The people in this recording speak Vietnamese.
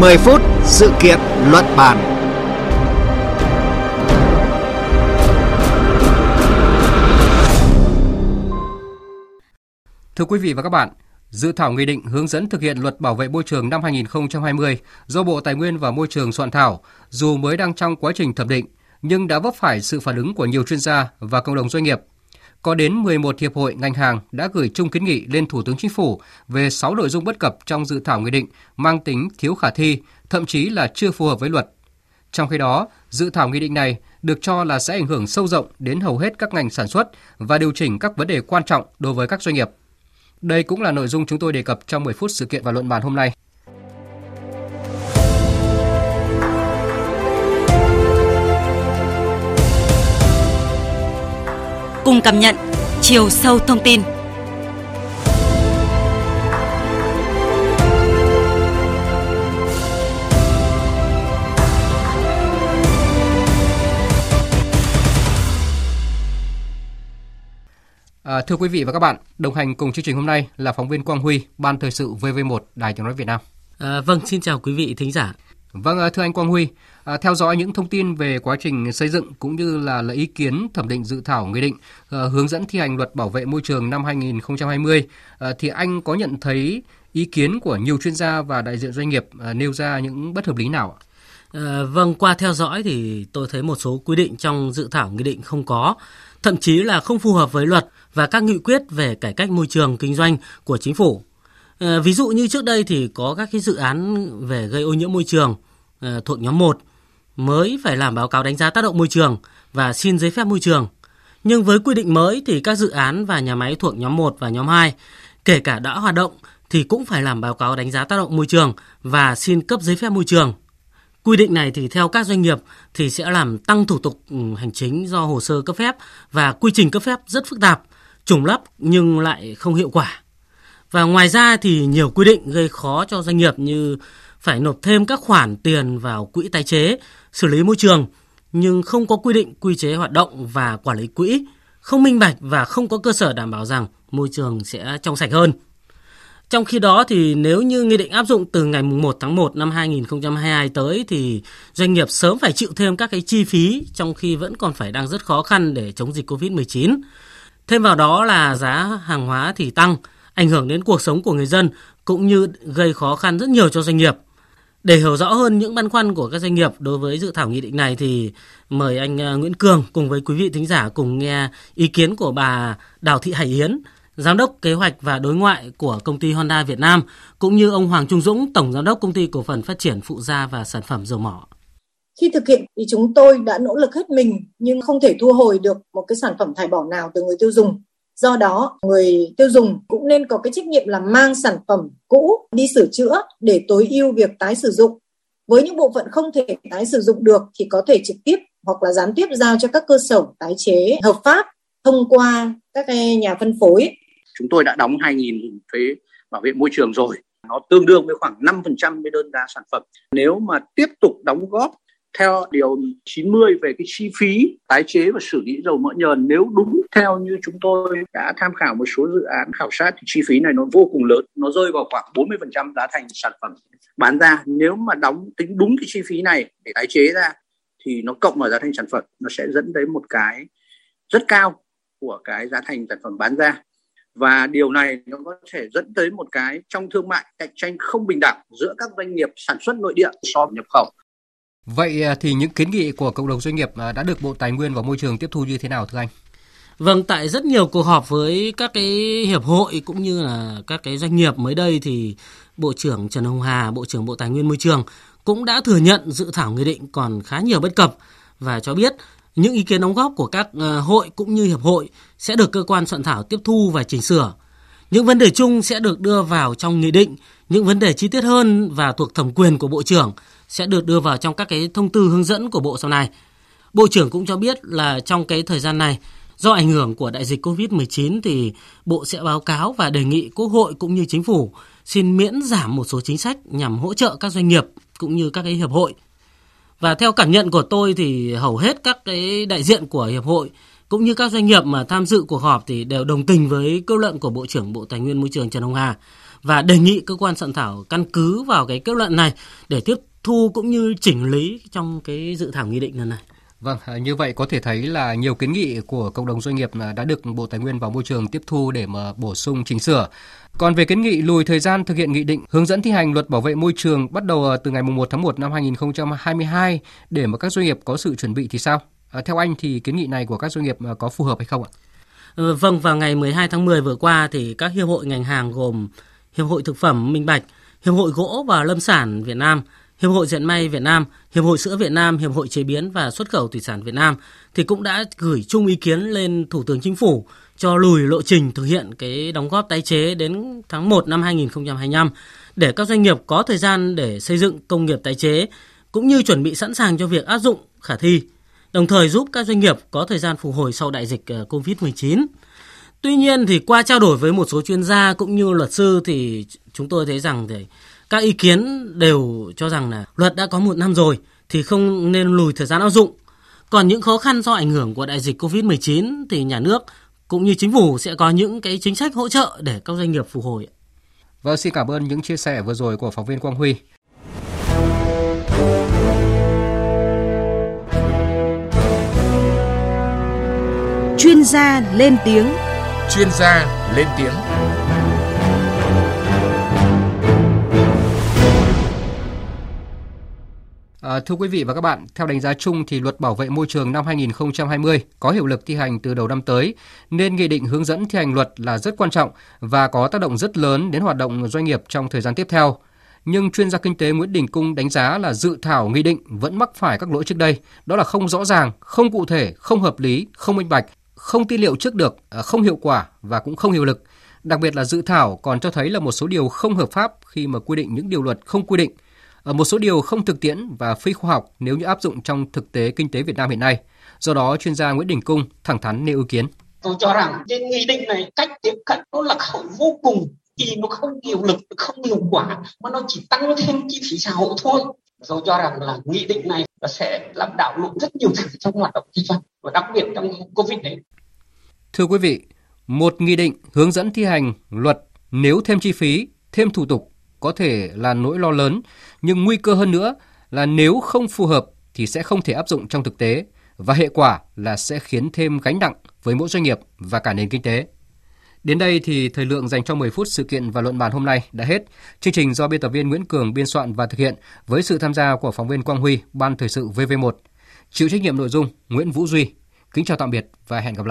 10 phút sự kiện luận bàn. Thưa quý vị và các bạn, dự thảo nghị định hướng dẫn thực hiện luật bảo vệ môi trường năm 2020 do Bộ Tài nguyên và Môi trường soạn thảo, dù mới đang trong quá trình thẩm định, nhưng đã vấp phải sự phản ứng của nhiều chuyên gia và cộng đồng doanh nghiệp có đến 11 hiệp hội ngành hàng đã gửi chung kiến nghị lên Thủ tướng Chính phủ về 6 nội dung bất cập trong dự thảo nghị định mang tính thiếu khả thi, thậm chí là chưa phù hợp với luật. Trong khi đó, dự thảo nghị định này được cho là sẽ ảnh hưởng sâu rộng đến hầu hết các ngành sản xuất và điều chỉnh các vấn đề quan trọng đối với các doanh nghiệp. Đây cũng là nội dung chúng tôi đề cập trong 10 phút sự kiện và luận bàn hôm nay. Cùng cảm nhận chiều sâu thông tin. À, thưa quý vị và các bạn, đồng hành cùng chương trình hôm nay là phóng viên Quang Huy, Ban Thời sự VV1, Đài Tiếng Nói Việt Nam. À, vâng, xin chào quý vị thính giả. Vâng, à, thưa anh Quang Huy, à, theo dõi những thông tin về quá trình xây dựng cũng như là lấy ý kiến thẩm định dự thảo nghị định à, hướng dẫn thi hành luật bảo vệ môi trường năm 2020, à, thì anh có nhận thấy ý kiến của nhiều chuyên gia và đại diện doanh nghiệp à, nêu ra những bất hợp lý nào ạ? À, vâng, qua theo dõi thì tôi thấy một số quy định trong dự thảo nghị định không có, thậm chí là không phù hợp với luật và các nghị quyết về cải cách môi trường kinh doanh của chính phủ. À, ví dụ như trước đây thì có các cái dự án về gây ô nhiễm môi trường à, thuộc nhóm 1 mới phải làm báo cáo đánh giá tác động môi trường và xin giấy phép môi trường. Nhưng với quy định mới thì các dự án và nhà máy thuộc nhóm 1 và nhóm 2, kể cả đã hoạt động thì cũng phải làm báo cáo đánh giá tác động môi trường và xin cấp giấy phép môi trường. Quy định này thì theo các doanh nghiệp thì sẽ làm tăng thủ tục ừ, hành chính do hồ sơ cấp phép và quy trình cấp phép rất phức tạp, trùng lắp nhưng lại không hiệu quả. Và ngoài ra thì nhiều quy định gây khó cho doanh nghiệp như phải nộp thêm các khoản tiền vào quỹ tái chế, xử lý môi trường, nhưng không có quy định quy chế hoạt động và quản lý quỹ, không minh bạch và không có cơ sở đảm bảo rằng môi trường sẽ trong sạch hơn. Trong khi đó thì nếu như nghị định áp dụng từ ngày 1 tháng 1 năm 2022 tới thì doanh nghiệp sớm phải chịu thêm các cái chi phí trong khi vẫn còn phải đang rất khó khăn để chống dịch Covid-19. Thêm vào đó là giá hàng hóa thì tăng, ảnh hưởng đến cuộc sống của người dân cũng như gây khó khăn rất nhiều cho doanh nghiệp. Để hiểu rõ hơn những băn khoăn của các doanh nghiệp đối với dự thảo nghị định này thì mời anh ờ, Nguyễn Cường cùng với quý vị thính giả cùng nghe ý kiến của bà Đào Thị Hải Yến, Giám đốc Kế hoạch và Đối ngoại của công ty Honda Việt Nam, cũng như ông Hoàng Trung Dũng, Tổng Giám đốc Công ty Cổ phần Phát triển Phụ gia và Sản phẩm Dầu mỏ. Khi thực hiện thì chúng tôi đã nỗ lực hết mình nhưng không thể thu hồi được một cái sản phẩm thải bỏ nào từ người tiêu dùng Do đó, người tiêu dùng cũng nên có cái trách nhiệm là mang sản phẩm cũ đi sửa chữa để tối ưu việc tái sử dụng. Với những bộ phận không thể tái sử dụng được thì có thể trực tiếp hoặc là gián tiếp giao cho các cơ sở tái chế hợp pháp thông qua các nhà phân phối. Chúng tôi đã đóng 2.000 thuế bảo vệ môi trường rồi. Nó tương đương với khoảng 5% với đơn giá sản phẩm. Nếu mà tiếp tục đóng góp theo điều 90 về cái chi phí tái chế và xử lý dầu mỡ nhờn. Nếu đúng theo như chúng tôi đã tham khảo một số dự án khảo sát thì chi phí này nó vô cùng lớn. Nó rơi vào khoảng 40% giá thành sản phẩm bán ra. Nếu mà đóng tính đúng cái chi phí này để tái chế ra thì nó cộng vào giá thành sản phẩm. Nó sẽ dẫn đến một cái rất cao của cái giá thành sản phẩm bán ra. Và điều này nó có thể dẫn tới một cái trong thương mại cạnh tranh không bình đẳng giữa các doanh nghiệp sản xuất nội địa so với nhập khẩu. Vậy à, thì những kiến nghị của cộng đồng doanh nghiệp à, đã được Bộ Tài nguyên và Môi trường tiếp thu như thế nào thưa anh? Vâng, tại rất nhiều cuộc họp với các cái hiệp hội cũng như là các cái doanh nghiệp mới đây thì Bộ trưởng Trần Hồng Hà, Bộ trưởng Bộ Tài nguyên Môi trường cũng đã thừa nhận dự thảo nghị định còn khá nhiều bất cập và cho biết những ý kiến đóng góp của các à, hội cũng như hiệp hội sẽ được cơ quan soạn thảo tiếp thu và chỉnh sửa. Những vấn đề chung sẽ được đưa vào trong nghị định, những vấn đề chi tiết hơn và thuộc thẩm quyền của Bộ trưởng sẽ được đưa vào trong các cái thông tư hướng dẫn của Bộ sau này. Bộ trưởng cũng cho biết là trong cái thời gian này, do ảnh hưởng của đại dịch COVID-19 thì Bộ sẽ báo cáo và đề nghị Quốc hội cũng như Chính phủ xin miễn giảm một số chính sách nhằm hỗ trợ các doanh nghiệp cũng như các cái hiệp hội. Và theo cảm nhận của tôi thì hầu hết các cái đại diện của hiệp hội cũng như các doanh nghiệp mà tham dự cuộc họp thì đều đồng tình với kết luận của Bộ trưởng Bộ Tài nguyên Môi trường Trần Hồng Hà và đề nghị cơ quan soạn thảo căn cứ vào cái kết luận này để tiếp thu cũng như chỉnh lý trong cái dự thảo nghị định lần này. Vâng, à, như vậy có thể thấy là nhiều kiến nghị của cộng đồng doanh nghiệp đã được Bộ Tài nguyên và Môi trường tiếp thu để mà bổ sung chỉnh sửa. Còn về kiến nghị lùi thời gian thực hiện nghị định hướng dẫn thi hành luật bảo vệ môi trường bắt đầu từ ngày 1 tháng 1 năm 2022 để mà các doanh nghiệp có sự chuẩn bị thì sao? À, theo anh thì kiến nghị này của các doanh nghiệp có phù hợp hay không ạ? Ừ, vâng, vào ngày 12 tháng 10 vừa qua thì các hiệp hội ngành hàng gồm Hiệp hội Thực phẩm Minh Bạch, Hiệp hội Gỗ và Lâm sản Việt Nam, Hiệp hội Dệt may Việt Nam, Hiệp hội Sữa Việt Nam, Hiệp hội Chế biến và Xuất khẩu Thủy sản Việt Nam thì cũng đã gửi chung ý kiến lên Thủ tướng Chính phủ cho lùi lộ trình thực hiện cái đóng góp tái chế đến tháng 1 năm 2025 để các doanh nghiệp có thời gian để xây dựng công nghiệp tái chế cũng như chuẩn bị sẵn sàng cho việc áp dụng khả thi, đồng thời giúp các doanh nghiệp có thời gian phục hồi sau đại dịch ờ, Covid-19. Tuy nhiên thì qua trao đổi với một số chuyên gia cũng như luật sư thì chúng tôi thấy rằng thì các ý kiến đều cho rằng là luật đã có một năm rồi thì không nên lùi thời gian áp dụng. Còn những khó khăn do ảnh hưởng của đại dịch Covid-19 thì nhà nước cũng như chính phủ sẽ có những cái chính sách hỗ trợ để các doanh nghiệp phục hồi. Vâng, xin cảm ơn những chia sẻ vừa rồi của phóng viên Quang Huy. Chuyên gia lên tiếng. Chuyên gia lên tiếng. À, thưa quý vị và các bạn, theo đánh giá chung thì luật bảo vệ môi trường năm 2020 có hiệu lực thi hành từ đầu năm tới, nên nghị định hướng dẫn thi hành luật là rất quan trọng và có tác động rất lớn đến hoạt động doanh nghiệp trong thời gian tiếp theo. Nhưng chuyên gia kinh tế Nguyễn Đình Cung đánh giá là dự thảo nghị định vẫn mắc phải các lỗi trước đây, đó là không rõ ràng, không cụ thể, không hợp lý, không minh bạch, không tin liệu trước được, ờ, không hiệu quả và cũng không hiệu lực. Đặc biệt là dự thảo còn cho thấy là một số điều không hợp pháp khi mà quy định những điều luật không quy định – một số điều không thực tiễn và phi khoa học nếu như áp dụng trong thực tế kinh tế Việt Nam hiện nay. Do đó, chuyên gia Nguyễn Đình Cung thẳng thắn nêu ý kiến. Tôi cho rằng trên nghị định này cách tiếp cận nó là hậu vô cùng vì nó không hiệu lực, không hiệu quả mà nó chỉ tăng thêm chi phí xã hội thôi. Tôi cho rằng là nghị định này nó sẽ làm đảo lộn rất nhiều thứ trong hoạt động kinh doanh và đặc biệt trong Covid này. Thưa quý vị, một nghị định hướng dẫn thi hành luật nếu thêm chi phí, thêm thủ tục có thể là nỗi lo lớn, nhưng nguy cơ hơn nữa là nếu không phù hợp thì sẽ không thể áp dụng trong thực tế và hệ quả là sẽ khiến thêm gánh nặng với mỗi doanh nghiệp và cả nền kinh tế. Đến đây thì thời lượng dành cho 10 phút sự kiện và luận bàn hôm nay đã hết. Chương trình do biên tập viên Nguyễn Cường biên soạn và thực hiện với sự tham gia của phóng viên Quang Huy, Ban Thời sự VV1. Chịu trách nhiệm nội dung Nguyễn Vũ Duy. Kính chào tạm biệt và hẹn gặp lại.